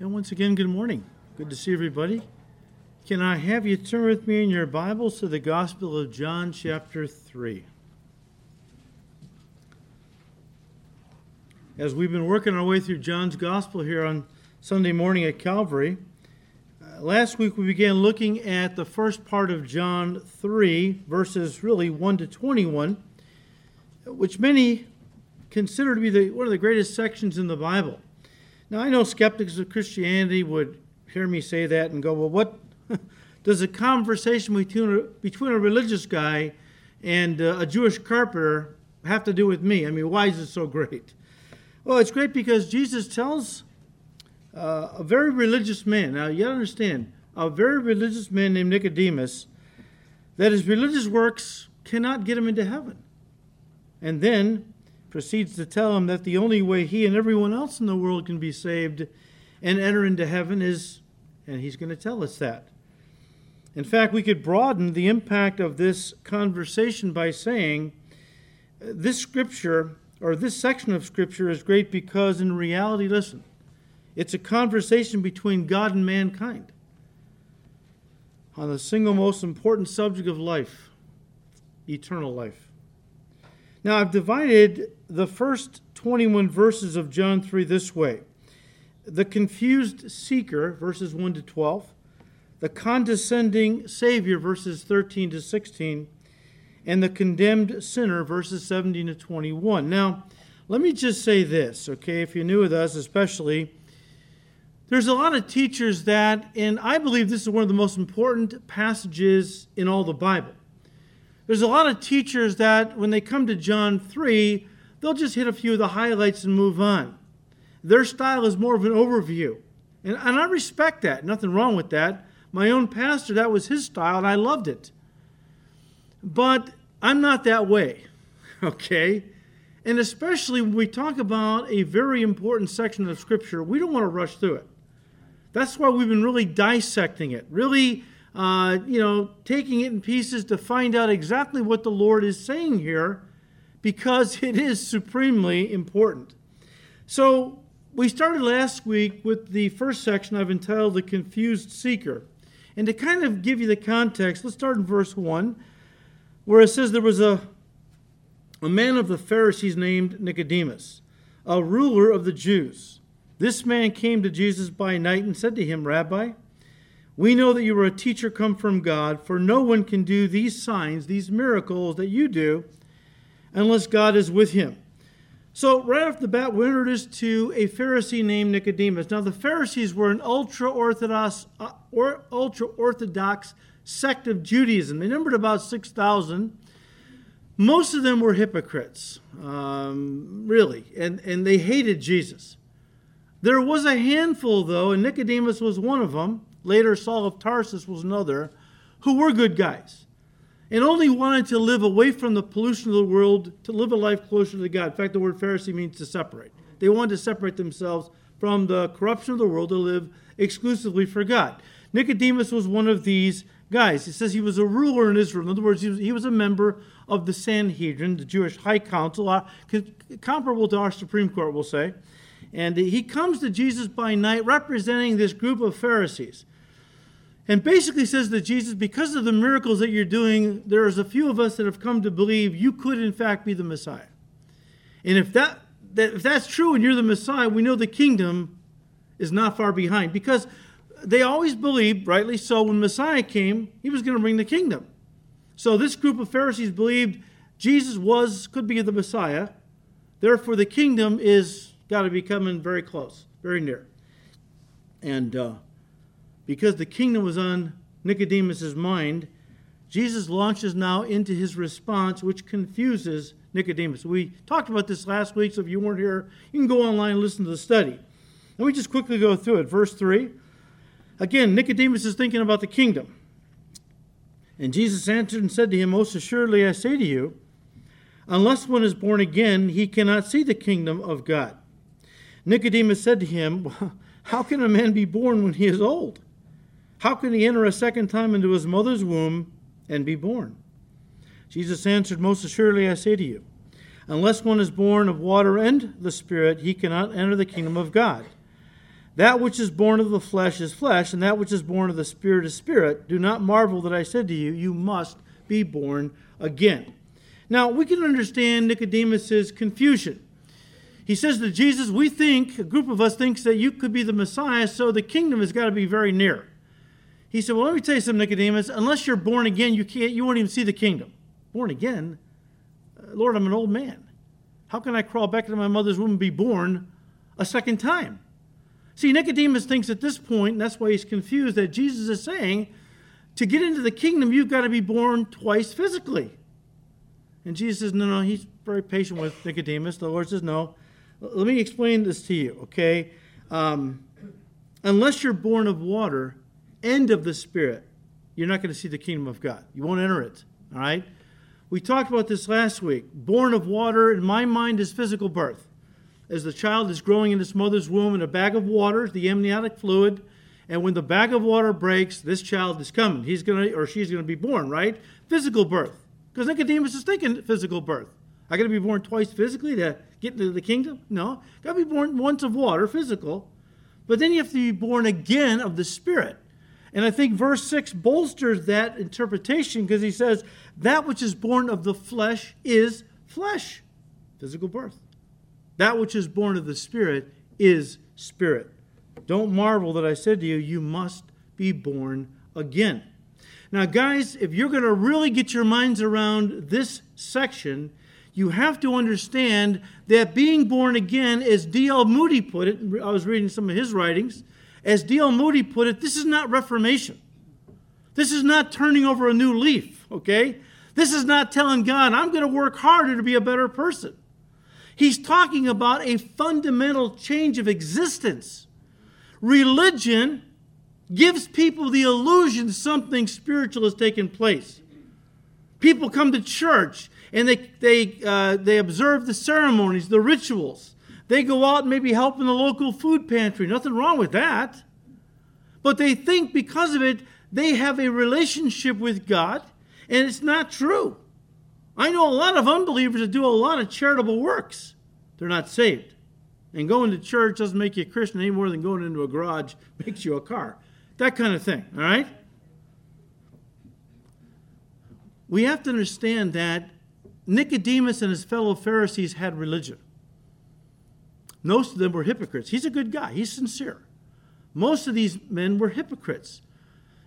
And once again, good morning. Good to see everybody. Can I have you turn with me in your Bibles to the Gospel of John, chapter 3? As we've been working our way through John's Gospel here on Sunday morning at Calvary, uh, last week we began looking at the first part of John 3, verses really 1 to 21, which many consider to be the, one of the greatest sections in the Bible. Now, I know skeptics of Christianity would hear me say that and go, well, what does a conversation between a, between a religious guy and uh, a Jewish carpenter have to do with me? I mean, why is it so great? Well, it's great because Jesus tells uh, a very religious man, now you understand, a very religious man named Nicodemus, that his religious works cannot get him into heaven. And then proceeds to tell him that the only way he and everyone else in the world can be saved and enter into heaven is, and he's going to tell us that. In fact, we could broaden the impact of this conversation by saying this scripture or this section of scripture is great because, in reality, listen, it's a conversation between God and mankind on the single most important subject of life eternal life. Now, I've divided the first 21 verses of John 3 this way the confused seeker, verses 1 to 12, the condescending Savior, verses 13 to 16, and the condemned sinner, verses 17 to 21. Now, let me just say this, okay, if you're new with us, especially. There's a lot of teachers that, and I believe this is one of the most important passages in all the Bible. There's a lot of teachers that, when they come to John 3, they'll just hit a few of the highlights and move on. Their style is more of an overview. And, and I respect that. Nothing wrong with that. My own pastor, that was his style, and I loved it. But I'm not that way, okay? And especially when we talk about a very important section of Scripture, we don't want to rush through it. That's why we've been really dissecting it, really, uh, you know, taking it in pieces to find out exactly what the Lord is saying here because it is supremely important. So, we started last week with the first section I've entitled The Confused Seeker. And to kind of give you the context, let's start in verse 1, where it says there was a, a man of the Pharisees named Nicodemus, a ruler of the Jews. This man came to Jesus by night and said to him, Rabbi, we know that you are a teacher come from God, for no one can do these signs, these miracles that you do, unless God is with him. So, right off the bat, we're introduced to a Pharisee named Nicodemus. Now, the Pharisees were an ultra orthodox, uh, or ultra orthodox sect of Judaism. They numbered about 6,000. Most of them were hypocrites, um, really, and, and they hated Jesus. There was a handful, though, and Nicodemus was one of them. Later, Saul of Tarsus was another, who were good guys and only wanted to live away from the pollution of the world, to live a life closer to God. In fact, the word Pharisee means to separate. They wanted to separate themselves from the corruption of the world to live exclusively for God. Nicodemus was one of these guys. He says he was a ruler in Israel. In other words, he was, he was a member of the Sanhedrin, the Jewish High Council, uh, comparable to our Supreme Court, we'll say. And he comes to Jesus by night representing this group of Pharisees and basically says to Jesus, because of the miracles that you're doing, there's a few of us that have come to believe you could, in fact, be the Messiah. And if, that, that, if that's true and you're the Messiah, we know the kingdom is not far behind because they always believed, rightly so, when Messiah came, he was going to bring the kingdom. So this group of Pharisees believed Jesus was, could be the Messiah. Therefore, the kingdom is got to be coming very close, very near. And uh, because the kingdom was on Nicodemus's mind, Jesus launches now into his response, which confuses Nicodemus. We talked about this last week, so if you weren't here, you can go online and listen to the study. Let me just quickly go through it. Verse 3. Again, Nicodemus is thinking about the kingdom. And Jesus answered and said to him, Most assuredly I say to you, unless one is born again, he cannot see the kingdom of God. Nicodemus said to him, How can a man be born when he is old? How can he enter a second time into his mother's womb and be born? Jesus answered, Most assuredly I say to you, unless one is born of water and the Spirit, he cannot enter the kingdom of God. That which is born of the flesh is flesh, and that which is born of the spirit is spirit. Do not marvel that I said to you, You must be born again. Now, we can understand Nicodemus's confusion. He says to Jesus, We think, a group of us thinks that you could be the Messiah, so the kingdom has got to be very near. He said, Well, let me tell you something, Nicodemus. Unless you're born again, you, can't, you won't even see the kingdom. Born again? Uh, Lord, I'm an old man. How can I crawl back into my mother's womb and be born a second time? See, Nicodemus thinks at this point, and that's why he's confused, that Jesus is saying, to get into the kingdom, you've got to be born twice physically. And Jesus says, no, no, he's very patient with Nicodemus. The Lord says, no. Let me explain this to you, okay? Um, unless you're born of water and of the Spirit, you're not going to see the kingdom of God. You won't enter it, all right? We talked about this last week. Born of water, in my mind, is physical birth. As the child is growing in its mother's womb in a bag of water, the amniotic fluid, and when the bag of water breaks, this child is coming. He's going to, or she's going to be born, right? Physical birth. Because Nicodemus is thinking physical birth. I got to be born twice physically to get into the kingdom? No. Got to be born once of water, physical. But then you have to be born again of the Spirit. And I think verse 6 bolsters that interpretation because he says, That which is born of the flesh is flesh, physical birth. That which is born of the Spirit is spirit. Don't marvel that I said to you, You must be born again. Now, guys, if you're going to really get your minds around this section, you have to understand that being born again, as D.L. Moody put it, I was reading some of his writings, as D.L. Moody put it, this is not reformation. This is not turning over a new leaf, okay? This is not telling God, I'm going to work harder to be a better person. He's talking about a fundamental change of existence. Religion gives people the illusion something spiritual has taken place. People come to church and they, they, uh, they observe the ceremonies, the rituals. They go out and maybe help in the local food pantry. Nothing wrong with that. But they think because of it, they have a relationship with God, and it's not true. I know a lot of unbelievers that do a lot of charitable works. They're not saved. And going to church doesn't make you a Christian any more than going into a garage makes you a car. That kind of thing, all right? We have to understand that Nicodemus and his fellow Pharisees had religion. Most of them were hypocrites. He's a good guy, he's sincere. Most of these men were hypocrites.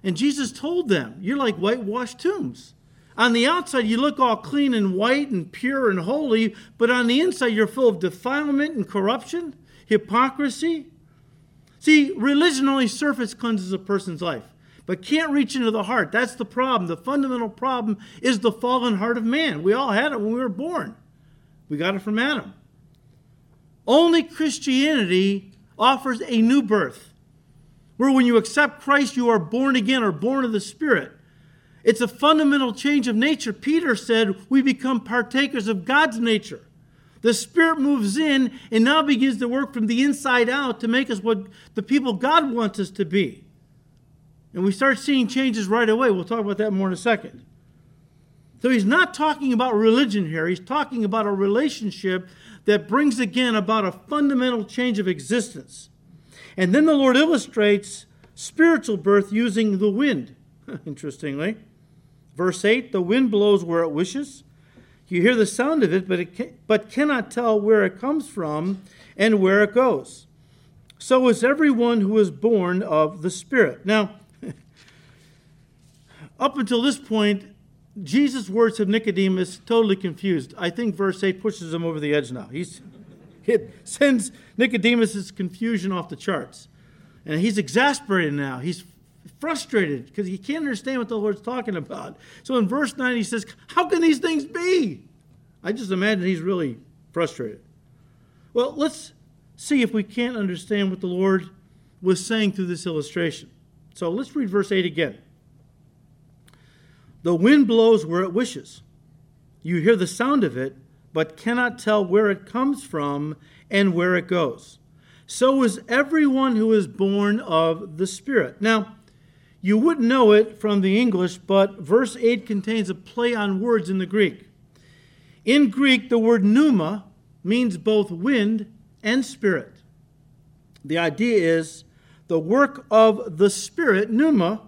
And Jesus told them, You're like whitewashed tombs. On the outside, you look all clean and white and pure and holy, but on the inside, you're full of defilement and corruption, hypocrisy. See, religion only surface cleanses a person's life, but can't reach into the heart. That's the problem. The fundamental problem is the fallen heart of man. We all had it when we were born, we got it from Adam. Only Christianity offers a new birth, where when you accept Christ, you are born again or born of the Spirit. It's a fundamental change of nature. Peter said we become partakers of God's nature. The Spirit moves in and now begins to work from the inside out to make us what the people God wants us to be. And we start seeing changes right away. We'll talk about that more in a second. So he's not talking about religion here, he's talking about a relationship that brings again about a fundamental change of existence. And then the Lord illustrates spiritual birth using the wind, interestingly. Verse 8 the wind blows where it wishes. You hear the sound of it, but, it can, but cannot tell where it comes from and where it goes. So is everyone who is born of the Spirit. Now, up until this point, Jesus' words of Nicodemus totally confused. I think verse 8 pushes him over the edge now. He's, it sends Nicodemus' confusion off the charts. And he's exasperated now. He's frustrated because he can't understand what the Lord's talking about. So in verse 9, he says, How can these things be? I just imagine he's really frustrated. Well, let's see if we can't understand what the Lord was saying through this illustration. So let's read verse 8 again. The wind blows where it wishes. You hear the sound of it, but cannot tell where it comes from and where it goes. So is everyone who is born of the Spirit. Now, you wouldn't know it from the English, but verse 8 contains a play on words in the Greek. In Greek, the word pneuma means both wind and spirit. The idea is the work of the Spirit, pneuma,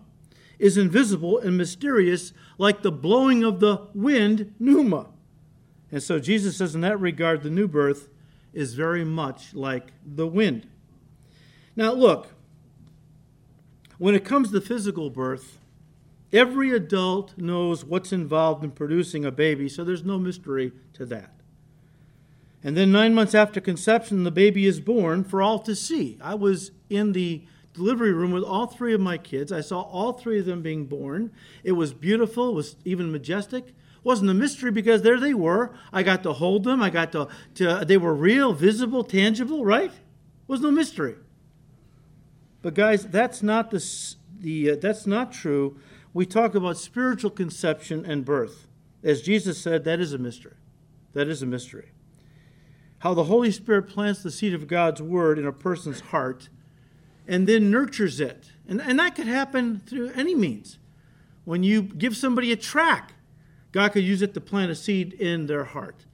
is invisible and mysterious, like the blowing of the wind, pneuma. And so Jesus says, in that regard, the new birth is very much like the wind. Now, look, when it comes to physical birth, every adult knows what's involved in producing a baby, so there's no mystery to that. And then, nine months after conception, the baby is born for all to see. I was in the delivery room with all three of my kids. I saw all three of them being born. It was beautiful, it was even majestic. It wasn't a mystery because there they were. I got to hold them. I got to, to they were real, visible, tangible, right? It was no mystery. But guys, that's not the, the uh, that's not true. We talk about spiritual conception and birth. As Jesus said, that is a mystery. That is a mystery how the Holy Spirit plants the seed of God's word in a person's heart and then nurtures it. And, and that could happen through any means. When you give somebody a track, God could use it to plant a seed in their heart.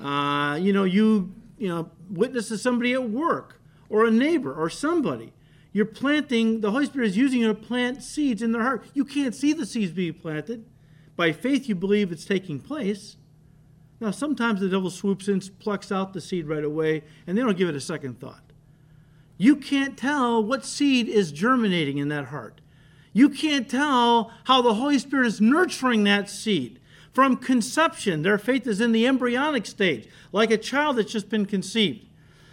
Uh, you know, you you know witness to somebody at work or a neighbor or somebody. You're planting. The Holy Spirit is using you to plant seeds in their heart. You can't see the seeds being planted. By faith, you believe it's taking place. Now, sometimes the devil swoops in, plucks out the seed right away, and they don't give it a second thought. You can't tell what seed is germinating in that heart. You can't tell how the Holy Spirit is nurturing that seed. From conception, their faith is in the embryonic stage, like a child that's just been conceived.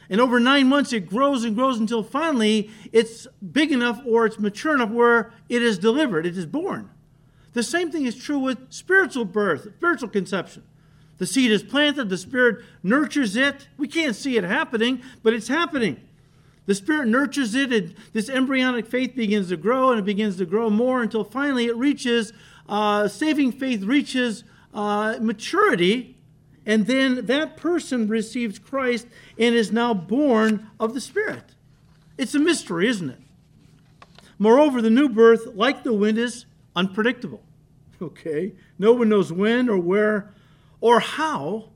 And over nine months, it grows and grows until finally it's big enough or it's mature enough where it is delivered, it is born. The same thing is true with spiritual birth, spiritual conception. The seed is planted, the Spirit nurtures it. We can't see it happening, but it's happening. The Spirit nurtures it, and this embryonic faith begins to grow, and it begins to grow more until finally it reaches, uh, saving faith reaches uh, maturity, and then that person receives Christ and is now born of the Spirit. It's a mystery, isn't it? Moreover, the new birth, like the wind, is unpredictable. Okay? No one knows when or where or how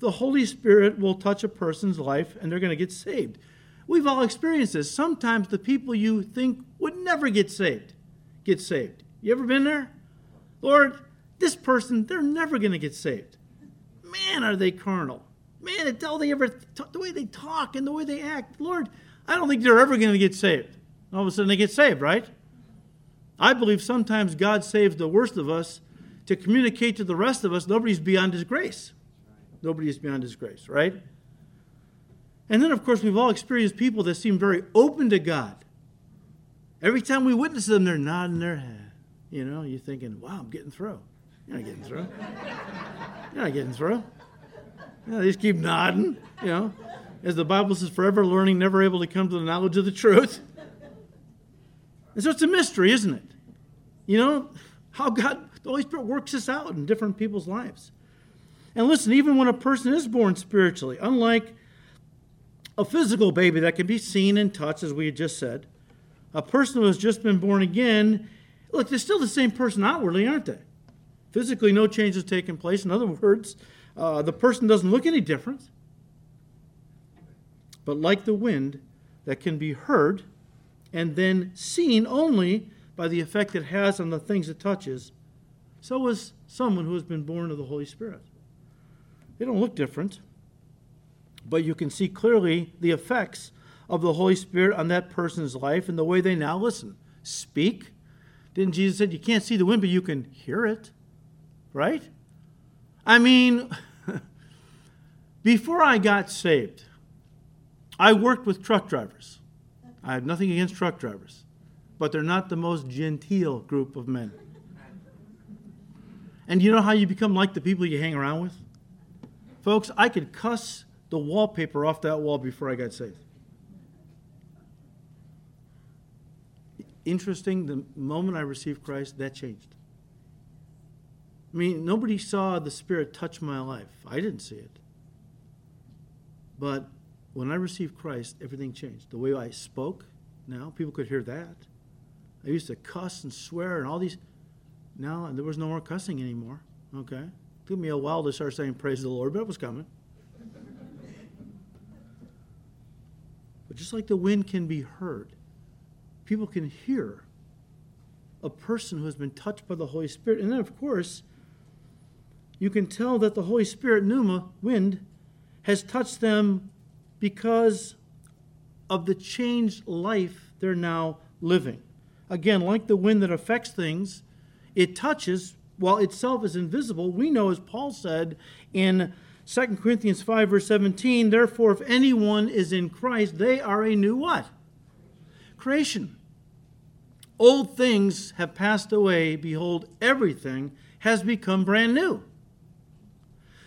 the Holy Spirit will touch a person's life and they're going to get saved. We've all experienced this. Sometimes the people you think would never get saved get saved. You ever been there? Lord, this person, they're never going to get saved. Man, are they carnal. Man, it's all they ever, the way they talk and the way they act. Lord, I don't think they're ever going to get saved. All of a sudden they get saved, right? I believe sometimes God saves the worst of us to communicate to the rest of us nobody's beyond his grace. Nobody is beyond his grace, right? And then, of course, we've all experienced people that seem very open to God. Every time we witness them, they're nodding their head. You know, you're thinking, wow, I'm getting through. You're not getting through. You're not getting through. You know, they just keep nodding, you know. As the Bible says, forever learning, never able to come to the knowledge of the truth. And so it's a mystery, isn't it? You know, how God the Holy Spirit works this out in different people's lives. And listen, even when a person is born spiritually, unlike a physical baby that can be seen and touched, as we had just said, a person who has just been born again, look, they're still the same person outwardly, aren't they? Physically, no change has taken place. In other words, uh, the person doesn't look any different. But like the wind that can be heard and then seen only by the effect it has on the things it touches, so is someone who has been born of the Holy Spirit. They don't look different, but you can see clearly the effects of the Holy Spirit on that person's life and the way they now listen. Speak. Didn't Jesus said, you can't see the wind, but you can hear it? Right? I mean, before I got saved, I worked with truck drivers. I have nothing against truck drivers, but they're not the most genteel group of men. And you know how you become like the people you hang around with? Folks, I could cuss the wallpaper off that wall before I got saved. Interesting, the moment I received Christ, that changed. I mean, nobody saw the Spirit touch my life. I didn't see it. But when I received Christ, everything changed. The way I spoke now, people could hear that. I used to cuss and swear and all these. No, there was no more cussing anymore. Okay? It took me a while to start saying praise the Lord, but it was coming. But just like the wind can be heard, people can hear a person who has been touched by the Holy Spirit. And then, of course, you can tell that the Holy Spirit, pneuma, wind, has touched them because of the changed life they're now living. Again, like the wind that affects things, it touches while itself is invisible. We know, as Paul said in 2 Corinthians 5, verse 17, therefore, if anyone is in Christ, they are a new what? Creation. Old things have passed away. Behold, everything has become brand new.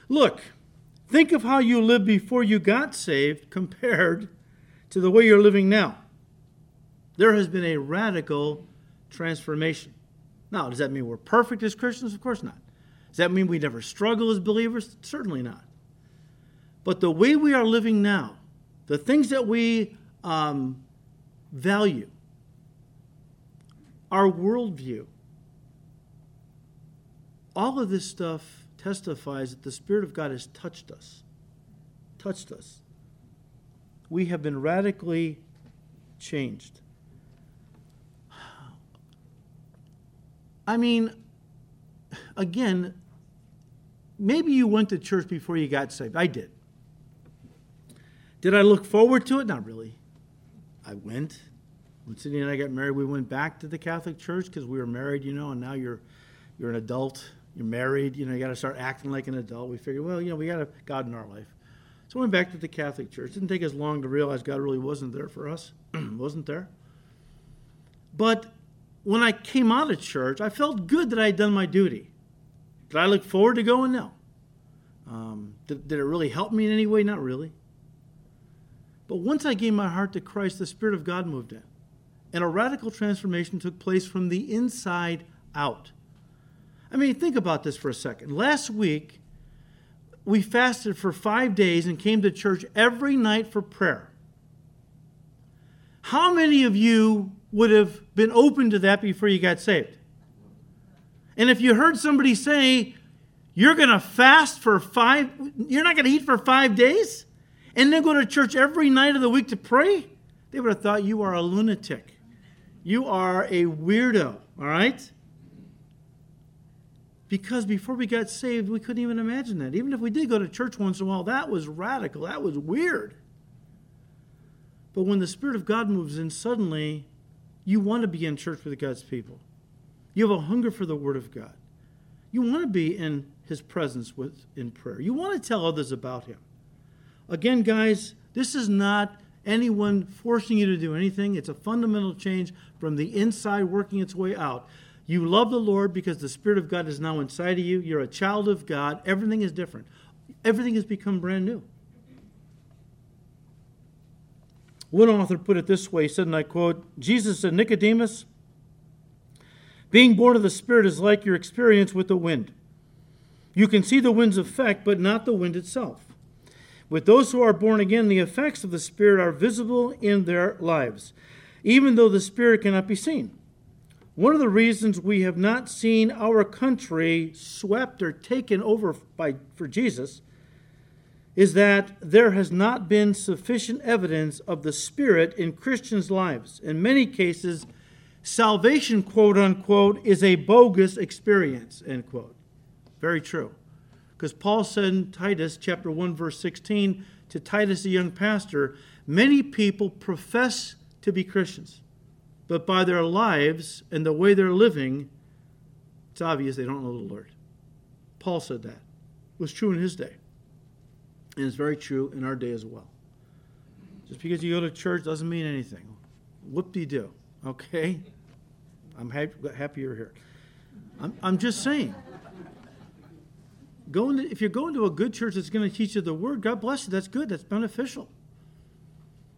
Look, think of how you lived before you got saved compared to the way you're living now. There has been a radical transformation. Now, does that mean we're perfect as Christians? Of course not. Does that mean we never struggle as believers? Certainly not. But the way we are living now, the things that we um, value, our worldview, all of this stuff testifies that the Spirit of God has touched us. Touched us. We have been radically changed. I mean, again, maybe you went to church before you got saved. I did. Did I look forward to it? Not really. I went. When Cindy and I got married, we went back to the Catholic Church because we were married, you know, and now you're you're an adult, you're married, you know, you got to start acting like an adult. We figured, well, you know, we got a God in our life. So we went back to the Catholic Church. It didn't take us long to realize God really wasn't there for us. wasn't there. But when I came out of church, I felt good that I had done my duty. Did I look forward to going? No. Um, did, did it really help me in any way? Not really. But once I gave my heart to Christ, the Spirit of God moved in. And a radical transformation took place from the inside out. I mean, think about this for a second. Last week, we fasted for five days and came to church every night for prayer. How many of you would have been open to that before you got saved. And if you heard somebody say, you're going to fast for five, you're not going to eat for five days, and then go to church every night of the week to pray, they would have thought you are a lunatic. You are a weirdo, all right? Because before we got saved, we couldn't even imagine that. Even if we did go to church once in a while, that was radical. That was weird. But when the Spirit of God moves in, suddenly you want to be in church with God's people. You have a hunger for the Word of God. You want to be in His presence with, in prayer. You want to tell others about Him. Again, guys, this is not anyone forcing you to do anything. It's a fundamental change from the inside working its way out. You love the Lord because the Spirit of God is now inside of you. You're a child of God. Everything is different. Everything has become brand new. One author put it this way he said, and I quote Jesus said, Nicodemus, being born of the Spirit is like your experience with the wind. You can see the wind's effect, but not the wind itself. With those who are born again, the effects of the Spirit are visible in their lives, even though the Spirit cannot be seen. One of the reasons we have not seen our country swept or taken over by, for Jesus is that there has not been sufficient evidence of the Spirit in Christians' lives. In many cases, salvation, quote unquote, is a bogus experience, end quote. Very true. Because Paul said in Titus chapter 1, verse 16, to Titus, a young pastor, many people profess to be Christians, but by their lives and the way they're living, it's obvious they don't know the Lord. Paul said that. It was true in his day. And it's very true in our day as well. Just because you go to church doesn't mean anything. Whoop de do, okay? I'm happy, happy you're here. I'm, I'm just saying. Going to, if you're going to a good church that's going to teach you the word, God bless you. That's good. That's beneficial.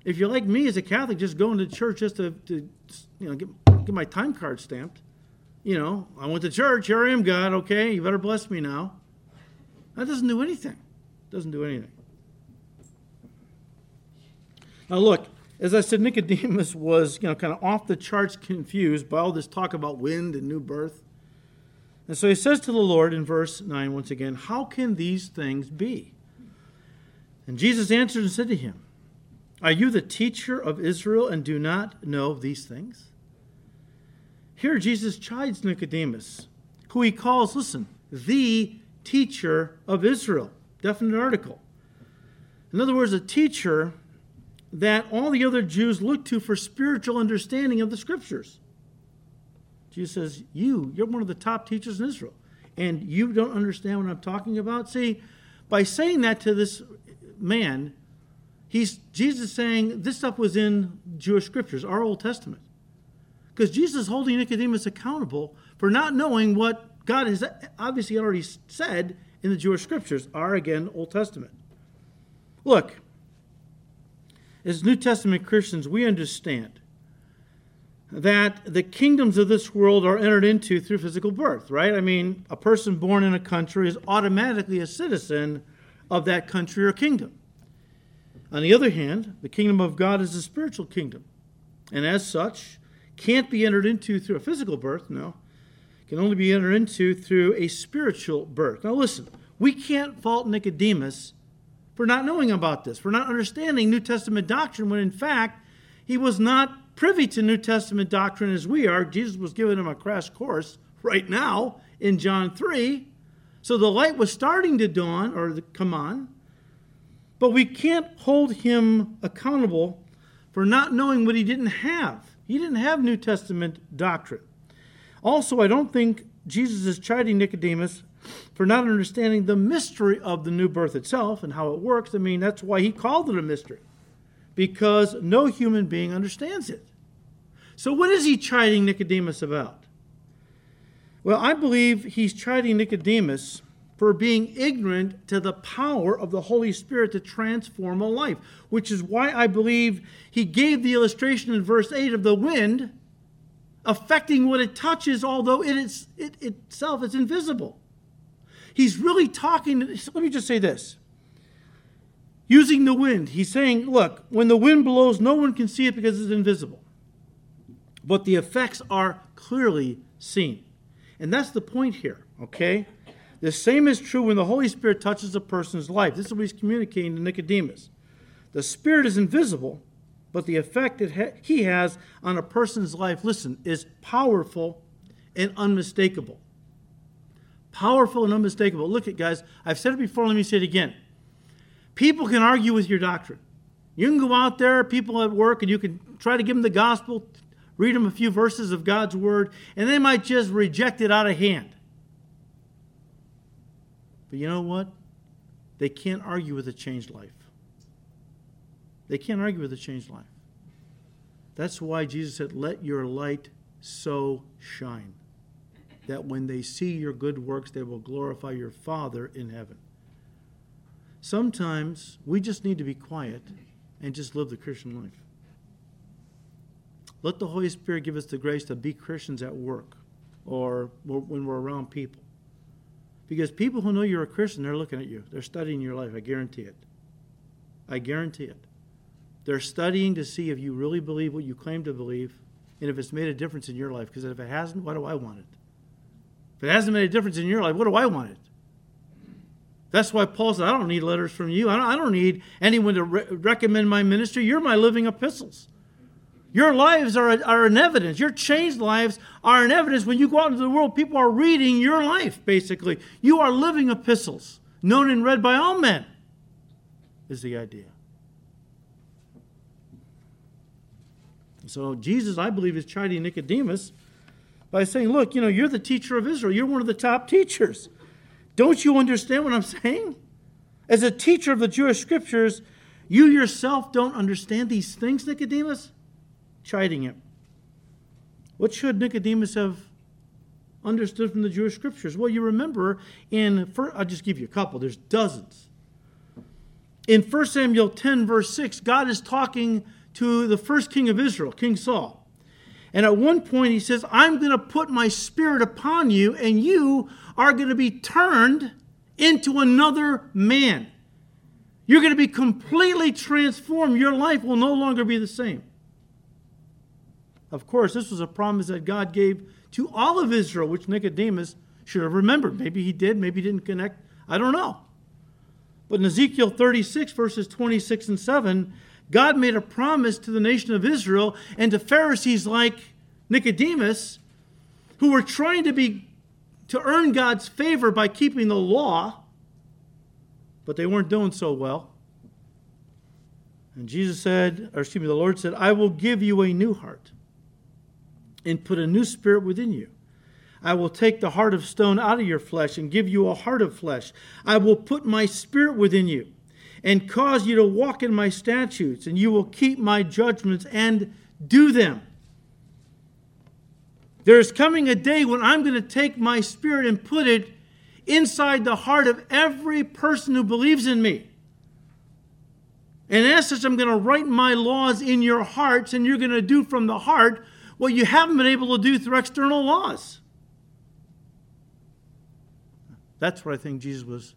If you're like me as a Catholic, just going to church just to, to you know get, get my time card stamped, you know, I went to church. Here I am, God. Okay, you better bless me now. That doesn't do anything. Doesn't do anything. Now, look, as I said, Nicodemus was, you know, kind of off the charts confused by all this talk about wind and new birth. And so he says to the Lord in verse 9 once again, How can these things be? And Jesus answered and said to him, Are you the teacher of Israel and do not know these things? Here, Jesus chides Nicodemus, who he calls, listen, the teacher of Israel. Definite article. In other words, a teacher that all the other Jews looked to for spiritual understanding of the scriptures. Jesus says, You, you're one of the top teachers in Israel, and you don't understand what I'm talking about? See, by saying that to this man, he's Jesus saying this stuff was in Jewish scriptures, our Old Testament. Because Jesus is holding Nicodemus accountable for not knowing what God has obviously already said in the Jewish scriptures, our again Old Testament. Look, as New Testament Christians, we understand that the kingdoms of this world are entered into through physical birth, right? I mean, a person born in a country is automatically a citizen of that country or kingdom. On the other hand, the kingdom of God is a spiritual kingdom, and as such, can't be entered into through a physical birth, no. Can only be entered into through a spiritual birth. Now, listen, we can't fault Nicodemus for not knowing about this, for not understanding New Testament doctrine, when in fact, he was not privy to New Testament doctrine as we are. Jesus was giving him a crash course right now in John 3. So the light was starting to dawn or come on. But we can't hold him accountable for not knowing what he didn't have. He didn't have New Testament doctrine. Also, I don't think Jesus is chiding Nicodemus for not understanding the mystery of the new birth itself and how it works. I mean, that's why he called it a mystery because no human being understands it. So, what is he chiding Nicodemus about? Well, I believe he's chiding Nicodemus for being ignorant to the power of the Holy Spirit to transform a life, which is why I believe he gave the illustration in verse 8 of the wind affecting what it touches, although it, is, it itself is invisible. He's really talking, let me just say this using the wind. He's saying, look, when the wind blows, no one can see it because it's invisible. But the effects are clearly seen. And that's the point here, okay? The same is true when the Holy Spirit touches a person's life. This is what he's communicating to Nicodemus. The Spirit is invisible, but the effect that ha- he has on a person's life, listen, is powerful and unmistakable. Powerful and unmistakable. Look at guys, I've said it before, let me say it again. People can argue with your doctrine. You can go out there, people at work, and you can try to give them the gospel, read them a few verses of God's word, and they might just reject it out of hand. But you know what? They can't argue with a changed life. They can't argue with a changed life. That's why Jesus said, Let your light so shine, that when they see your good works, they will glorify your Father in heaven. Sometimes we just need to be quiet and just live the Christian life. Let the Holy Spirit give us the grace to be Christians at work or when we're around people. Because people who know you're a Christian, they're looking at you. They're studying your life. I guarantee it. I guarantee it. They're studying to see if you really believe what you claim to believe and if it's made a difference in your life. Because if it hasn't, why do I want it? If it hasn't made a difference in your life, what do I want it? That's why Paul said, I don't need letters from you. I don't, I don't need anyone to re- recommend my ministry. You're my living epistles. Your lives are, are an evidence. Your changed lives are an evidence. When you go out into the world, people are reading your life, basically. You are living epistles, known and read by all men, is the idea. So Jesus, I believe, is chiding Nicodemus by saying, Look, you know, you're the teacher of Israel. You're one of the top teachers. Don't you understand what I'm saying? As a teacher of the Jewish scriptures, you yourself don't understand these things, Nicodemus? Chiding him. What should Nicodemus have understood from the Jewish scriptures? Well, you remember in, I'll just give you a couple, there's dozens. In 1 Samuel 10, verse 6, God is talking to the first king of Israel, King Saul. And at one point, he says, I'm going to put my spirit upon you, and you are going to be turned into another man. You're going to be completely transformed. Your life will no longer be the same. Of course, this was a promise that God gave to all of Israel, which Nicodemus should have remembered. Maybe he did, maybe he didn't connect. I don't know. But in Ezekiel 36, verses 26 and 7, God made a promise to the nation of Israel and to Pharisees like Nicodemus, who were trying to be to earn God's favor by keeping the law, but they weren't doing so well. And Jesus said, or excuse me, the Lord said, I will give you a new heart and put a new spirit within you. I will take the heart of stone out of your flesh and give you a heart of flesh. I will put my spirit within you and cause you to walk in my statutes, and you will keep my judgments and do them. There is coming a day when I'm going to take my spirit and put it inside the heart of every person who believes in me. And as such, I'm going to write my laws in your hearts, and you're going to do from the heart what you haven't been able to do through external laws. That's what I think Jesus was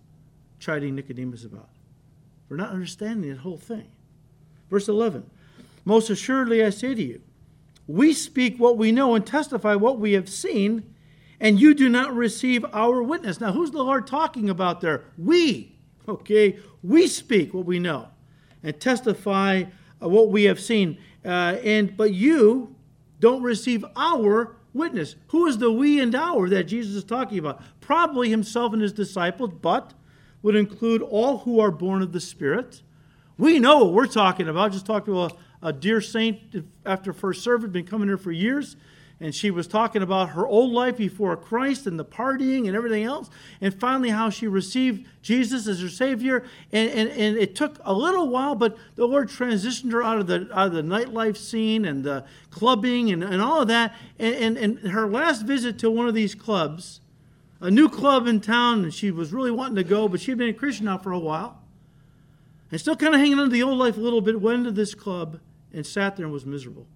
chiding Nicodemus about. For not understanding the whole thing. Verse 11 Most assuredly I say to you, we speak what we know and testify what we have seen, and you do not receive our witness. Now, who's the Lord talking about there? We. Okay, we speak what we know and testify what we have seen. Uh, and but you don't receive our witness. Who is the we and our that Jesus is talking about? Probably himself and his disciples, but would include all who are born of the Spirit. We know what we're talking about. I Just talked to a, a dear saint after first service, been coming here for years, and she was talking about her old life before Christ and the partying and everything else, and finally how she received Jesus as her Savior. And, and, and it took a little while, but the Lord transitioned her out of the out of the nightlife scene and the clubbing and, and all of that. And, and, and her last visit to one of these clubs, a new club in town, and she was really wanting to go, but she'd been a Christian now for a while. And still kind of hanging on to the old life a little bit, went into this club and sat there and was miserable.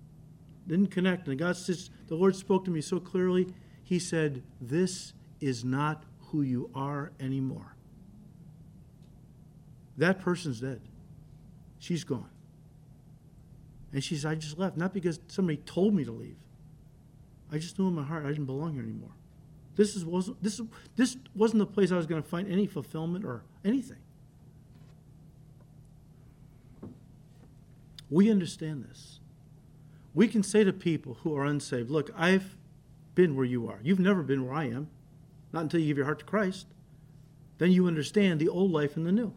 Didn't connect. And God says, the Lord spoke to me so clearly. He said, This is not who you are anymore. That person's dead. She's gone. And she said, I just left, not because somebody told me to leave. I just knew in my heart I didn't belong here anymore. This, is, wasn't, this, this wasn't the place I was going to find any fulfillment or anything. We understand this. We can say to people who are unsaved, Look, I've been where you are. You've never been where I am, not until you give your heart to Christ. Then you understand the old life and the new.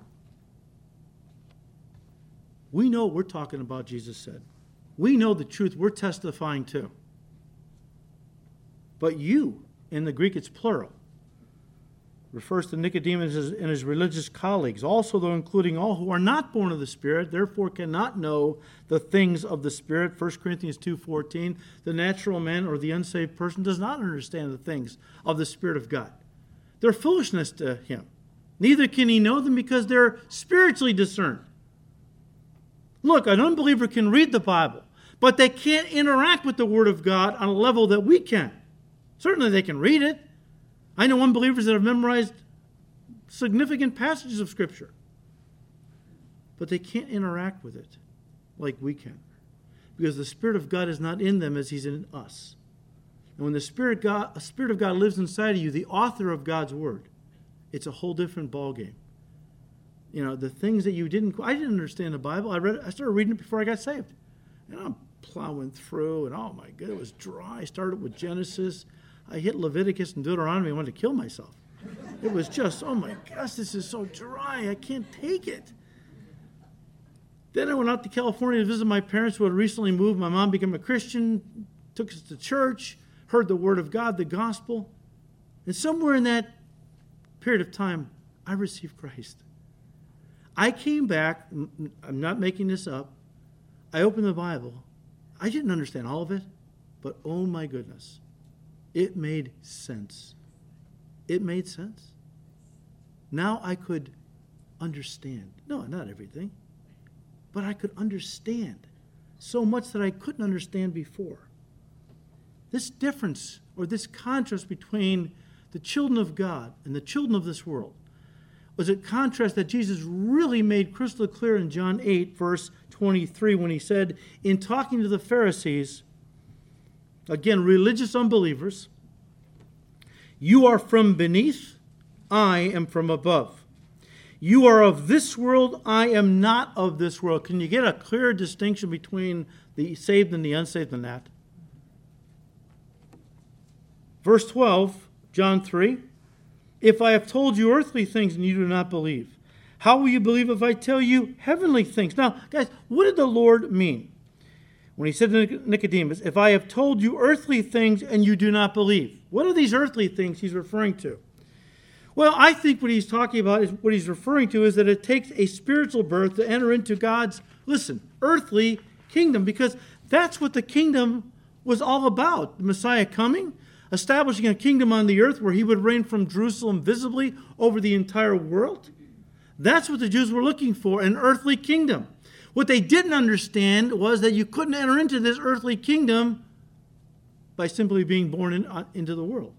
We know what we're talking about, Jesus said. We know the truth we're testifying to. But you in the Greek, it's plural. Refers to Nicodemus and his religious colleagues, also, though, including all who are not born of the Spirit, therefore cannot know the things of the Spirit. 1 Corinthians 2.14, the natural man or the unsaved person does not understand the things of the Spirit of God. They're foolishness to him. Neither can he know them because they're spiritually discerned. Look, an unbeliever can read the Bible, but they can't interact with the Word of God on a level that we can. Certainly they can read it. I know unbelievers that have memorized significant passages of Scripture, but they can't interact with it like we can because the Spirit of God is not in them as He's in us. And when the Spirit, God, Spirit of God lives inside of you, the author of God's Word, it's a whole different ballgame. You know, the things that you didn't, I didn't understand the Bible. I read, I started reading it before I got saved. And I'm plowing through, and oh my God, it was dry. I started with Genesis I hit Leviticus and Deuteronomy and wanted to kill myself. It was just, oh my gosh, this is so dry. I can't take it. Then I went out to California to visit my parents who had recently moved. My mom became a Christian, took us to church, heard the word of God, the gospel. And somewhere in that period of time, I received Christ. I came back, I'm not making this up. I opened the Bible. I didn't understand all of it, but oh my goodness. It made sense. It made sense. Now I could understand. No, not everything, but I could understand so much that I couldn't understand before. This difference or this contrast between the children of God and the children of this world was a contrast that Jesus really made crystal clear in John 8, verse 23, when he said, in talking to the Pharisees, Again, religious unbelievers. You are from beneath, I am from above. You are of this world, I am not of this world. Can you get a clear distinction between the saved and the unsaved in that? Verse 12, John 3 If I have told you earthly things and you do not believe, how will you believe if I tell you heavenly things? Now, guys, what did the Lord mean? When he said to Nicodemus, If I have told you earthly things and you do not believe, what are these earthly things he's referring to? Well, I think what he's talking about is what he's referring to is that it takes a spiritual birth to enter into God's, listen, earthly kingdom, because that's what the kingdom was all about. The Messiah coming, establishing a kingdom on the earth where he would reign from Jerusalem visibly over the entire world. That's what the Jews were looking for an earthly kingdom. What they didn't understand was that you couldn't enter into this earthly kingdom by simply being born in, uh, into the world.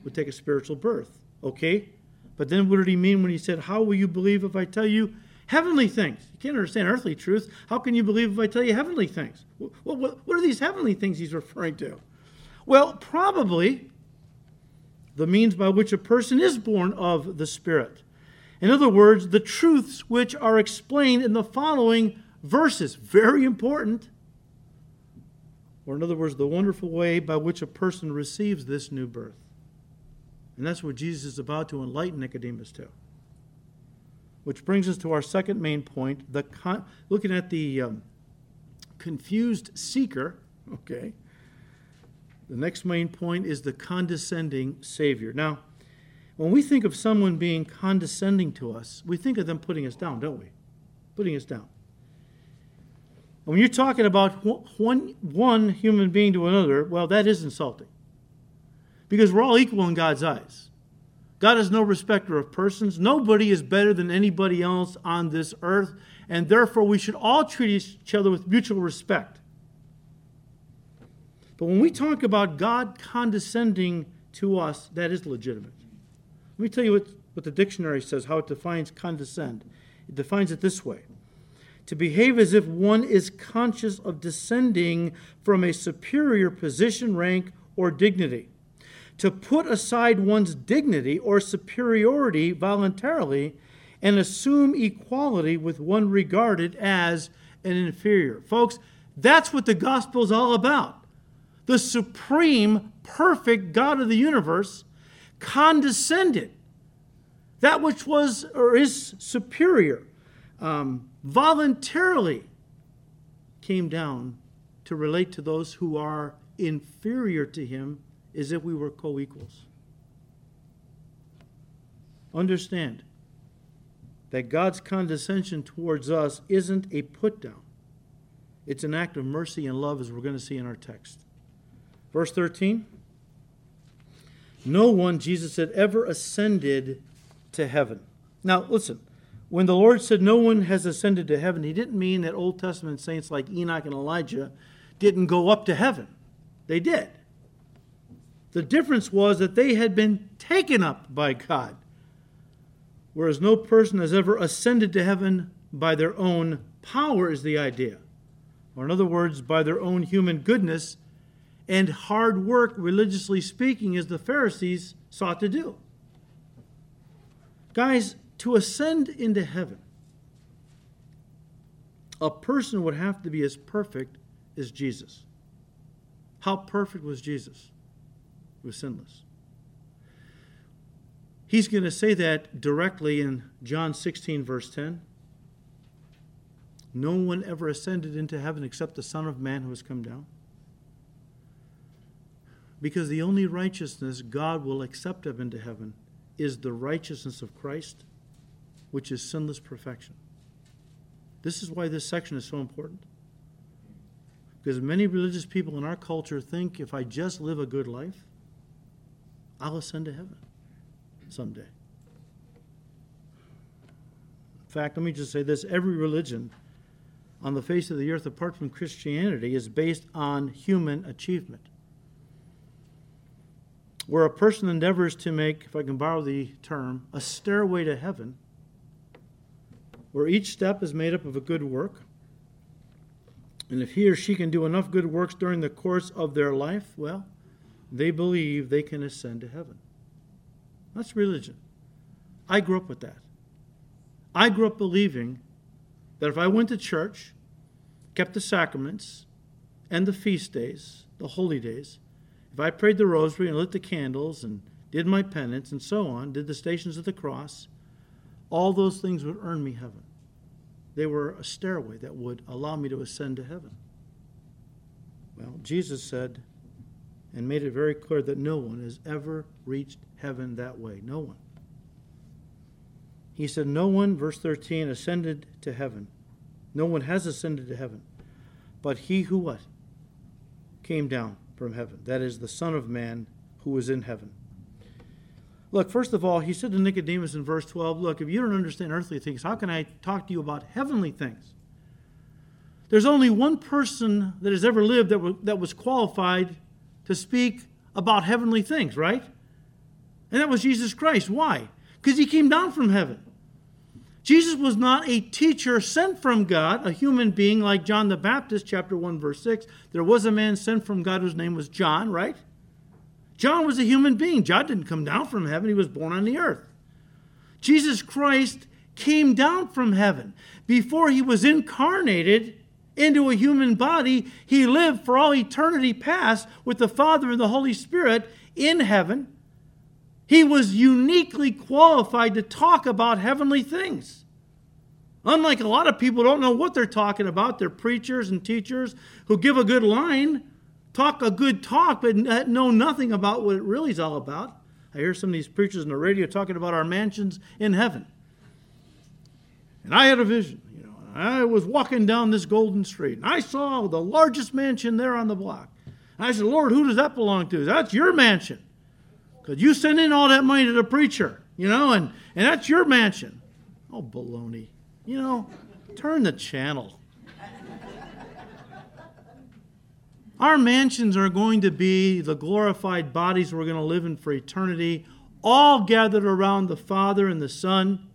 It would take a spiritual birth. Okay? But then what did he mean when he said, How will you believe if I tell you heavenly things? You can't understand earthly truth. How can you believe if I tell you heavenly things? What, what, what are these heavenly things he's referring to? Well, probably the means by which a person is born of the Spirit. In other words, the truths which are explained in the following verses. Very important. Or, in other words, the wonderful way by which a person receives this new birth. And that's what Jesus is about to enlighten Nicodemus to. Which brings us to our second main point the con- looking at the um, confused seeker. Okay. The next main point is the condescending Savior. Now, when we think of someone being condescending to us, we think of them putting us down, don't we? Putting us down. When you're talking about one, one human being to another, well, that is insulting. Because we're all equal in God's eyes. God is no respecter of persons. Nobody is better than anybody else on this earth, and therefore we should all treat each other with mutual respect. But when we talk about God condescending to us, that is legitimate. Let me tell you what, what the dictionary says, how it defines condescend. It defines it this way to behave as if one is conscious of descending from a superior position, rank, or dignity. To put aside one's dignity or superiority voluntarily and assume equality with one regarded as an inferior. Folks, that's what the gospel is all about. The supreme, perfect God of the universe condescended. That which was or is superior um, voluntarily came down to relate to those who are inferior to him as if we were co equals. Understand that God's condescension towards us isn't a put down, it's an act of mercy and love, as we're going to see in our text. Verse 13 No one, Jesus said, ever ascended to heaven. Now, listen. When the Lord said no one has ascended to heaven, he didn't mean that Old Testament saints like Enoch and Elijah didn't go up to heaven. They did. The difference was that they had been taken up by God, whereas no person has ever ascended to heaven by their own power, is the idea. Or, in other words, by their own human goodness and hard work, religiously speaking, as the Pharisees sought to do. Guys, to ascend into heaven, a person would have to be as perfect as Jesus. How perfect was Jesus? He was sinless. He's going to say that directly in John 16, verse 10. No one ever ascended into heaven except the Son of Man who has come down. Because the only righteousness God will accept up into heaven is the righteousness of Christ which is sinless perfection. This is why this section is so important. Because many religious people in our culture think if I just live a good life, I'll ascend to heaven someday. In fact, let me just say this every religion on the face of the earth, apart from Christianity, is based on human achievement. Where a person endeavors to make, if I can borrow the term, a stairway to heaven, where each step is made up of a good work. And if he or she can do enough good works during the course of their life, well, they believe they can ascend to heaven. That's religion. I grew up with that. I grew up believing that if I went to church, kept the sacraments and the feast days, the holy days, if I prayed the rosary and lit the candles and did my penance and so on, did the stations of the cross, all those things would earn me heaven. They were a stairway that would allow me to ascend to heaven. Well, Jesus said and made it very clear that no one has ever reached heaven that way. No one. He said, No one, verse 13, ascended to heaven. No one has ascended to heaven. But he who what? Came down from heaven. That is the Son of Man who is in heaven. Look, first of all, he said to Nicodemus in verse 12, Look, if you don't understand earthly things, how can I talk to you about heavenly things? There's only one person that has ever lived that was, that was qualified to speak about heavenly things, right? And that was Jesus Christ. Why? Because he came down from heaven. Jesus was not a teacher sent from God, a human being like John the Baptist, chapter 1, verse 6. There was a man sent from God whose name was John, right? John was a human being. John didn't come down from heaven, he was born on the earth. Jesus Christ came down from heaven. Before he was incarnated into a human body, he lived for all eternity past with the Father and the Holy Spirit in heaven. He was uniquely qualified to talk about heavenly things. Unlike a lot of people don't know what they're talking about, they're preachers and teachers who give a good line talk a good talk, but uh, know nothing about what it really is all about. I hear some of these preachers on the radio talking about our mansions in heaven. And I had a vision. You know, I was walking down this golden street, and I saw the largest mansion there on the block. And I said, Lord, who does that belong to? That's your mansion. Because you send in all that money to the preacher, you know, and, and that's your mansion. Oh, baloney. You know, turn the channel. Our mansions are going to be the glorified bodies we're going to live in for eternity, all gathered around the Father and the Son.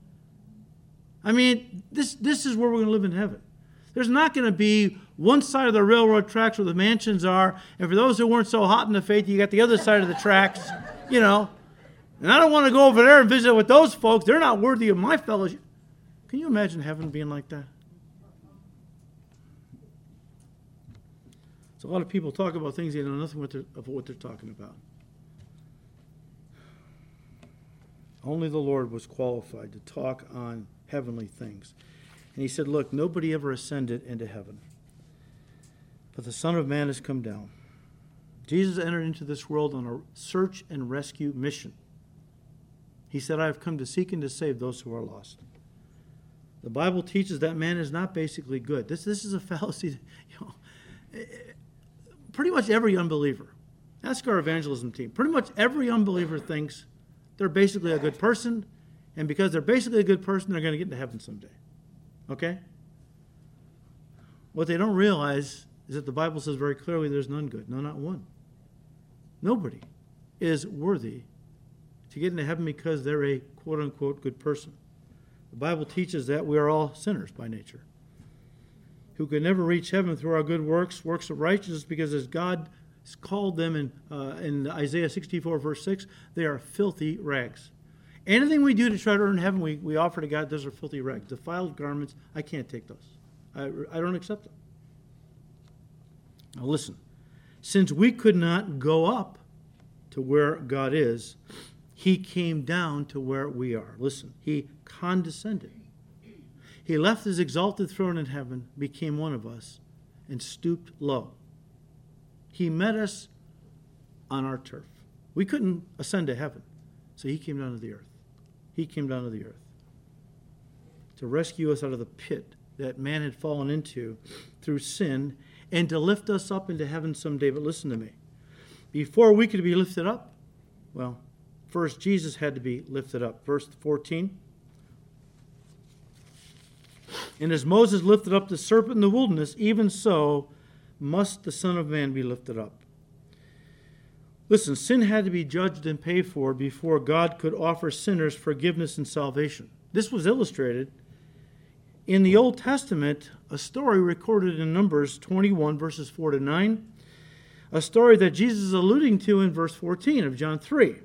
I mean, this, this is where we're going to live in heaven. There's not going to be one side of the railroad tracks where the mansions are, and for those who weren't so hot in the faith, you got the other side of the tracks, you know. And I don't want to go over there and visit with those folks. They're not worthy of my fellowship. Can you imagine heaven being like that? So a lot of people talk about things they know nothing what of what they're talking about. Only the Lord was qualified to talk on heavenly things. And he said, Look, nobody ever ascended into heaven, but the Son of Man has come down. Jesus entered into this world on a search and rescue mission. He said, I have come to seek and to save those who are lost. The Bible teaches that man is not basically good. This, this is a fallacy. You know, pretty much every unbeliever, ask our evangelism team, pretty much every unbeliever thinks they're basically a good person, and because they're basically a good person, they're going to get into heaven someday. Okay? What they don't realize is that the Bible says very clearly there's none good, no, not one. Nobody is worthy to get into heaven because they're a quote unquote good person. The Bible teaches that we are all sinners by nature who could never reach heaven through our good works, works of righteousness, because as God called them in, uh, in Isaiah 64, verse 6, they are filthy rags. Anything we do to try to earn heaven, we, we offer to God, those are filthy rags. Defiled garments, I can't take those. I, I don't accept them. Now listen, since we could not go up to where God is, he came down to where we are. Listen, he condescended. He left his exalted throne in heaven, became one of us, and stooped low. He met us on our turf. We couldn't ascend to heaven, so he came down to the earth. He came down to the earth to rescue us out of the pit that man had fallen into through sin and to lift us up into heaven someday. But listen to me. Before we could be lifted up, well, first Jesus had to be lifted up. Verse 14. And as Moses lifted up the serpent in the wilderness, even so must the Son of Man be lifted up. Listen, sin had to be judged and paid for before God could offer sinners forgiveness and salvation. This was illustrated in the Old Testament, a story recorded in Numbers 21, verses 4 to 9, a story that Jesus is alluding to in verse 14 of John 3.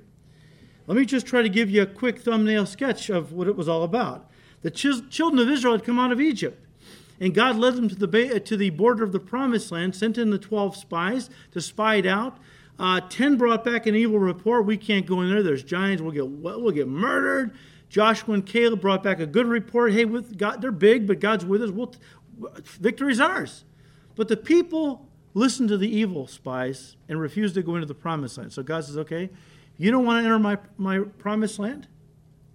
Let me just try to give you a quick thumbnail sketch of what it was all about. The children of Israel had come out of Egypt. And God led them to the, to the border of the promised land, sent in the 12 spies to spy it out. Uh, 10 brought back an evil report. We can't go in there. There's giants. We'll get, we'll get murdered. Joshua and Caleb brought back a good report. Hey, with God, they're big, but God's with us. We'll, victory's ours. But the people listened to the evil spies and refused to go into the promised land. So God says, okay, you don't want to enter my, my promised land?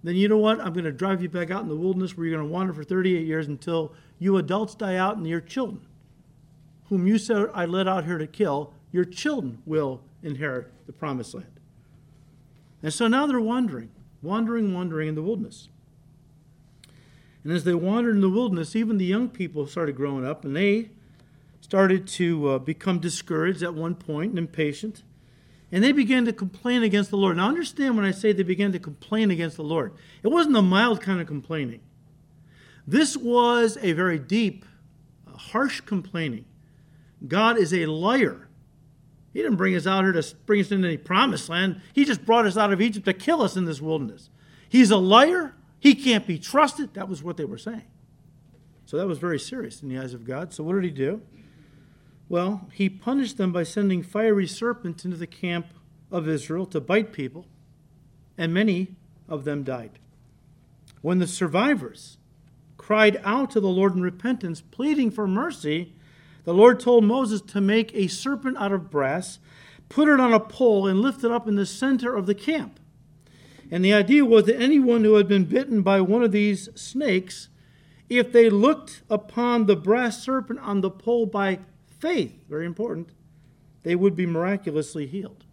Then you know what? I'm going to drive you back out in the wilderness where you're going to wander for 38 years until you adults die out and your children, whom you said I led out here to kill, your children will inherit the promised land. And so now they're wandering, wandering, wandering in the wilderness. And as they wandered in the wilderness, even the young people started growing up and they started to uh, become discouraged at one point and impatient. And they began to complain against the Lord. Now, understand when I say they began to complain against the Lord, it wasn't a mild kind of complaining. This was a very deep, harsh complaining. God is a liar. He didn't bring us out here to bring us into any promised land. He just brought us out of Egypt to kill us in this wilderness. He's a liar. He can't be trusted. That was what they were saying. So that was very serious in the eyes of God. So what did he do? Well, he punished them by sending fiery serpents into the camp of Israel to bite people, and many of them died. When the survivors cried out to the Lord in repentance, pleading for mercy, the Lord told Moses to make a serpent out of brass, put it on a pole, and lift it up in the center of the camp. And the idea was that anyone who had been bitten by one of these snakes, if they looked upon the brass serpent on the pole by faith, very important, they would be miraculously healed.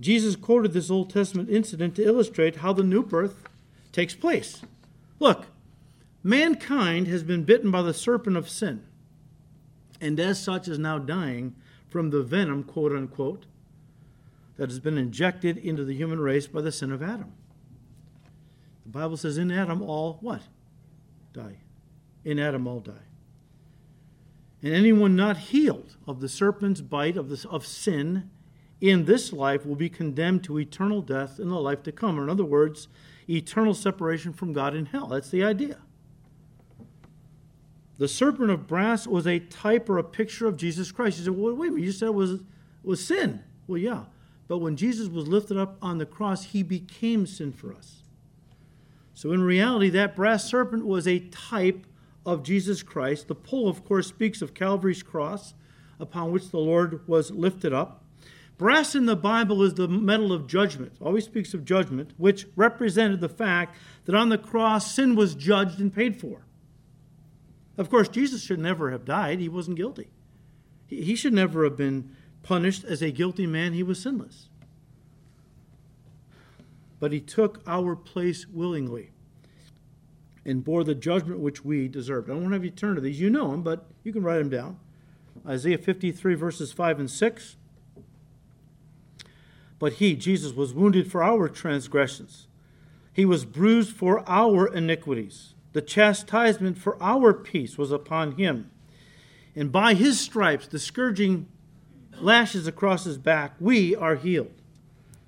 Jesus quoted this Old Testament incident to illustrate how the new birth takes place. Look, mankind has been bitten by the serpent of sin, and as such is now dying from the venom, quote unquote, that has been injected into the human race by the sin of Adam. The Bible says, in Adam all what? Die. In Adam all die. And anyone not healed of the serpent's bite of, of sin in this life will be condemned to eternal death in the life to come. Or, in other words, eternal separation from God in hell. That's the idea. The serpent of brass was a type or a picture of Jesus Christ. You said, well, wait a minute, you said it was, was sin. Well, yeah. But when Jesus was lifted up on the cross, he became sin for us. So, in reality, that brass serpent was a type of Jesus Christ. The pole, of course, speaks of Calvary's cross upon which the Lord was lifted up. Brass in the Bible is the metal of judgment, always speaks of judgment, which represented the fact that on the cross sin was judged and paid for. Of course, Jesus should never have died, he wasn't guilty. He should never have been punished as a guilty man, he was sinless. But he took our place willingly and bore the judgment which we deserved. I don't have you turn to these. You know them, but you can write them down. Isaiah 53, verses 5 and 6. But he, Jesus, was wounded for our transgressions, he was bruised for our iniquities. The chastisement for our peace was upon him. And by his stripes, the scourging lashes across his back, we are healed.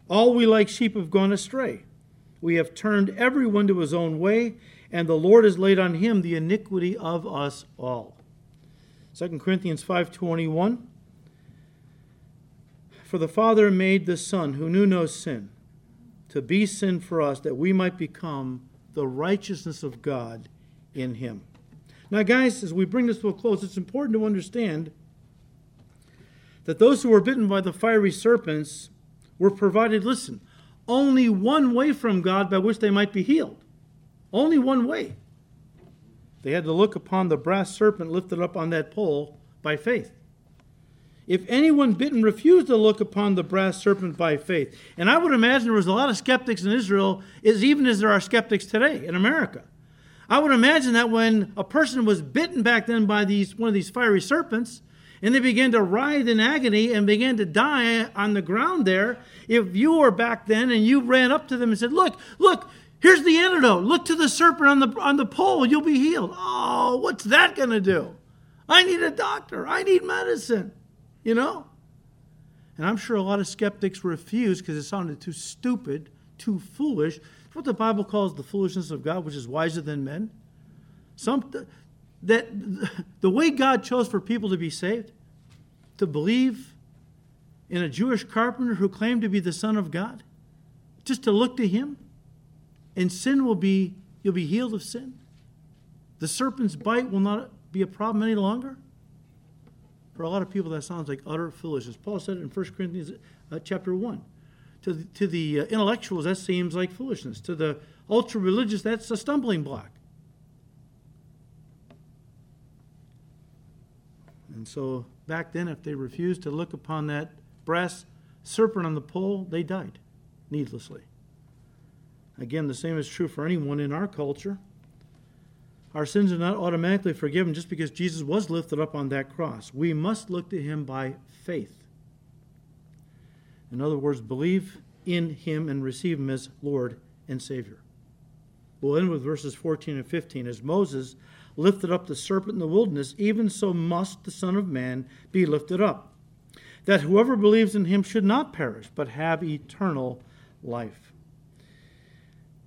All we like sheep have gone astray. We have turned everyone to his own way, and the Lord has laid on him the iniquity of us all. 2 Corinthians 5:21 For the Father made the Son who knew no sin to be sin for us that we might become the righteousness of God in him. Now guys, as we bring this to a close, it's important to understand that those who were bitten by the fiery serpents were provided listen, only one way from God by which they might be healed. Only one way. They had to look upon the brass serpent lifted up on that pole by faith. If anyone bitten refused to look upon the brass serpent by faith, and I would imagine there was a lot of skeptics in Israel, as even as there are skeptics today in America. I would imagine that when a person was bitten back then by these one of these fiery serpents, and they began to writhe in agony and began to die on the ground there, if you were back then and you ran up to them and said, Look, look, Here's the antidote. Look to the serpent on the, on the pole. You'll be healed. Oh, what's that going to do? I need a doctor. I need medicine. You know? And I'm sure a lot of skeptics refused because it sounded too stupid, too foolish. It's what the Bible calls the foolishness of God, which is wiser than men. Some, that the way God chose for people to be saved, to believe in a Jewish carpenter who claimed to be the Son of God, just to look to him, and sin will be, you'll be healed of sin. The serpent's bite will not be a problem any longer. For a lot of people, that sounds like utter foolishness. Paul said it in 1 Corinthians uh, chapter 1. To the, to the uh, intellectuals, that seems like foolishness. To the ultra religious, that's a stumbling block. And so back then, if they refused to look upon that brass serpent on the pole, they died needlessly. Again, the same is true for anyone in our culture. Our sins are not automatically forgiven just because Jesus was lifted up on that cross. We must look to him by faith. In other words, believe in him and receive him as Lord and Savior. We'll end with verses 14 and 15. As Moses lifted up the serpent in the wilderness, even so must the Son of Man be lifted up, that whoever believes in him should not perish, but have eternal life.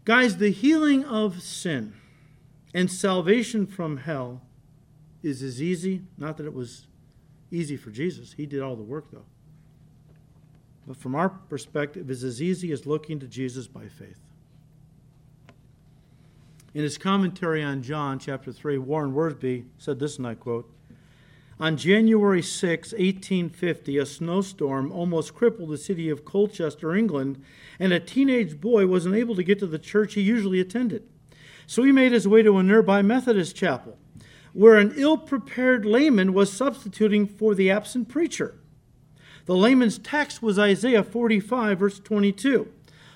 Guys, the healing of sin and salvation from hell is as easy, not that it was easy for Jesus, he did all the work though. But from our perspective, is as easy as looking to Jesus by faith. In his commentary on John chapter 3, Warren Wiersbe said this, and I quote On January 6, 1850, a snowstorm almost crippled the city of Colchester, England, and a teenage boy was unable to get to the church he usually attended. So he made his way to a nearby Methodist chapel, where an ill prepared layman was substituting for the absent preacher. The layman's text was Isaiah 45, verse 22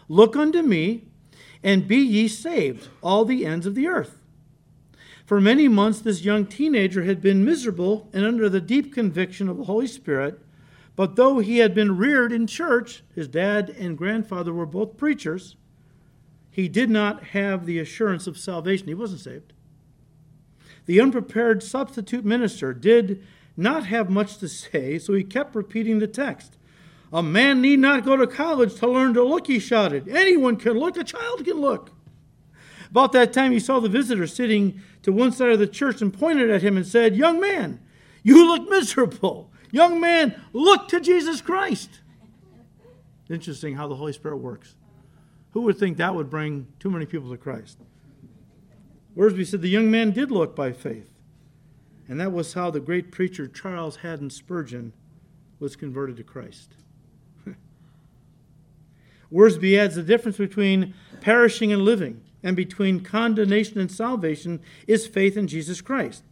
Look unto me and be ye saved, all the ends of the earth. For many months, this young teenager had been miserable and under the deep conviction of the Holy Spirit. But though he had been reared in church, his dad and grandfather were both preachers, he did not have the assurance of salvation. He wasn't saved. The unprepared substitute minister did not have much to say, so he kept repeating the text a man need not go to college to learn to look, he shouted. Anyone can look, a child can look. About that time, he saw the visitor sitting to one side of the church and pointed at him and said, Young man, you look miserable. Young man, look to Jesus Christ. Interesting how the Holy Spirit works. Who would think that would bring too many people to Christ? Wiersbe said the young man did look by faith. And that was how the great preacher Charles Haddon Spurgeon was converted to Christ. Wiersbe adds the difference between perishing and living and between condemnation and salvation is faith in Jesus Christ.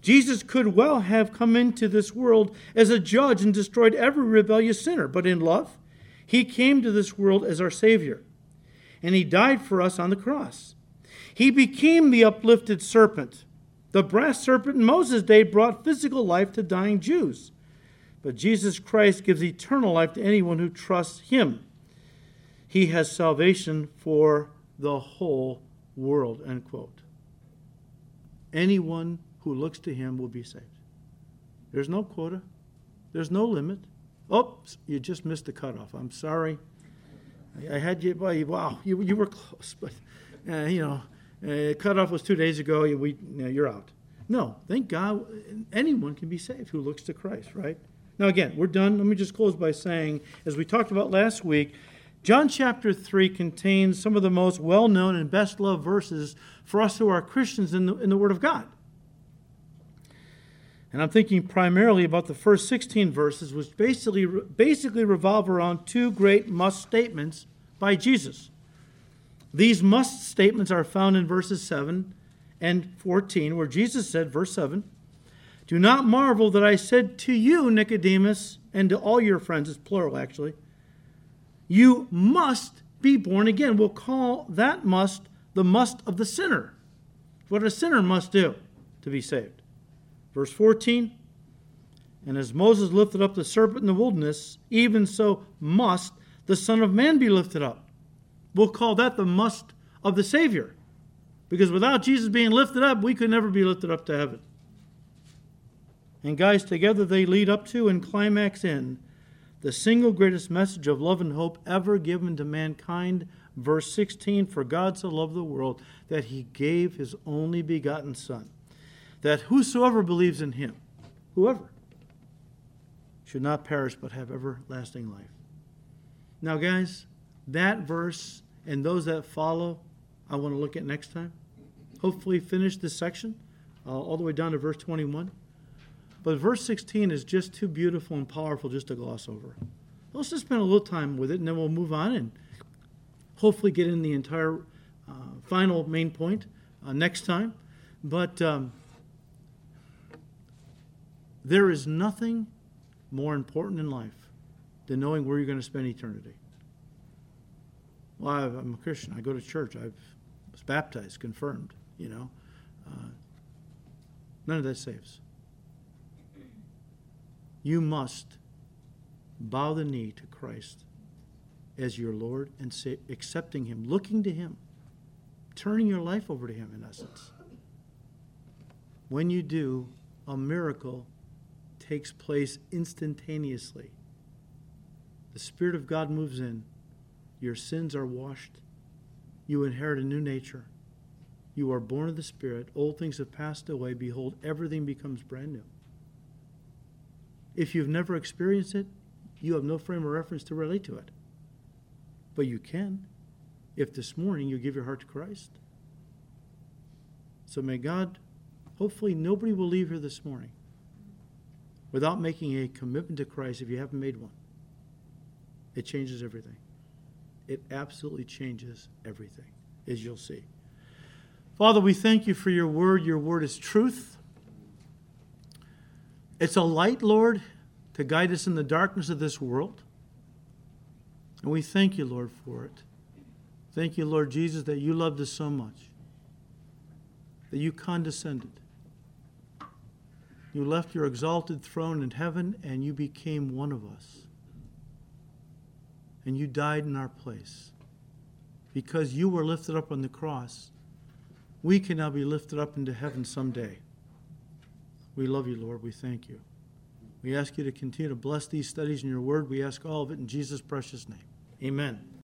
Jesus could well have come into this world as a judge and destroyed every rebellious sinner, but in love, he came to this world as our Savior, and he died for us on the cross. He became the uplifted serpent. The brass serpent in Moses' day brought physical life to dying Jews, but Jesus Christ gives eternal life to anyone who trusts him he has salvation for the whole world, end quote. Anyone who looks to him will be saved. There's no quota, there's no limit. Oops, you just missed the cutoff. I'm sorry. I, had you, wow, you, you were close, but, uh, you know, uh, cutoff was two days ago, you, we, you know, you're out. No, thank God anyone can be saved who looks to Christ, right? Now, again, we're done. Let me just close by saying, as we talked about last week, John chapter 3 contains some of the most well known and best loved verses for us who are Christians in the, in the Word of God. And I'm thinking primarily about the first 16 verses, which basically, basically revolve around two great must statements by Jesus. These must statements are found in verses 7 and 14, where Jesus said, verse 7, Do not marvel that I said to you, Nicodemus, and to all your friends, it's plural actually, you must be born again. We'll call that must the must of the sinner. What a sinner must do to be saved. Verse 14 And as Moses lifted up the serpent in the wilderness, even so must the Son of Man be lifted up. We'll call that the must of the Savior. Because without Jesus being lifted up, we could never be lifted up to heaven. And guys, together they lead up to and climax in the single greatest message of love and hope ever given to mankind. Verse 16 For God so loved the world that he gave his only begotten Son, that whosoever believes in him, whoever, should not perish but have everlasting life. Now, guys, that verse and those that follow, I want to look at next time. Hopefully, finish this section uh, all the way down to verse 21. But verse 16 is just too beautiful and powerful just to gloss over. Let's just spend a little time with it, and then we'll move on and hopefully get in the entire uh, final main point uh, next time. But um, there is nothing more important in life than knowing where you're going to spend eternity. Well, I'm a Christian. I go to church. I was baptized, confirmed. You know, uh, none of that saves. You must bow the knee to Christ as your Lord and say, accepting Him, looking to Him, turning your life over to Him, in essence. When you do, a miracle takes place instantaneously. The Spirit of God moves in, your sins are washed, you inherit a new nature. You are born of the Spirit, old things have passed away, behold, everything becomes brand new. If you've never experienced it, you have no frame of reference to relate to it. But you can if this morning you give your heart to Christ. So may God, hopefully, nobody will leave here this morning without making a commitment to Christ if you haven't made one. It changes everything. It absolutely changes everything, as you'll see. Father, we thank you for your word. Your word is truth. It's a light, Lord, to guide us in the darkness of this world. And we thank you, Lord, for it. Thank you, Lord Jesus, that you loved us so much, that you condescended. You left your exalted throne in heaven and you became one of us. And you died in our place. Because you were lifted up on the cross, we can now be lifted up into heaven someday. We love you, Lord. We thank you. We ask you to continue to bless these studies in your word. We ask all of it in Jesus' precious name. Amen.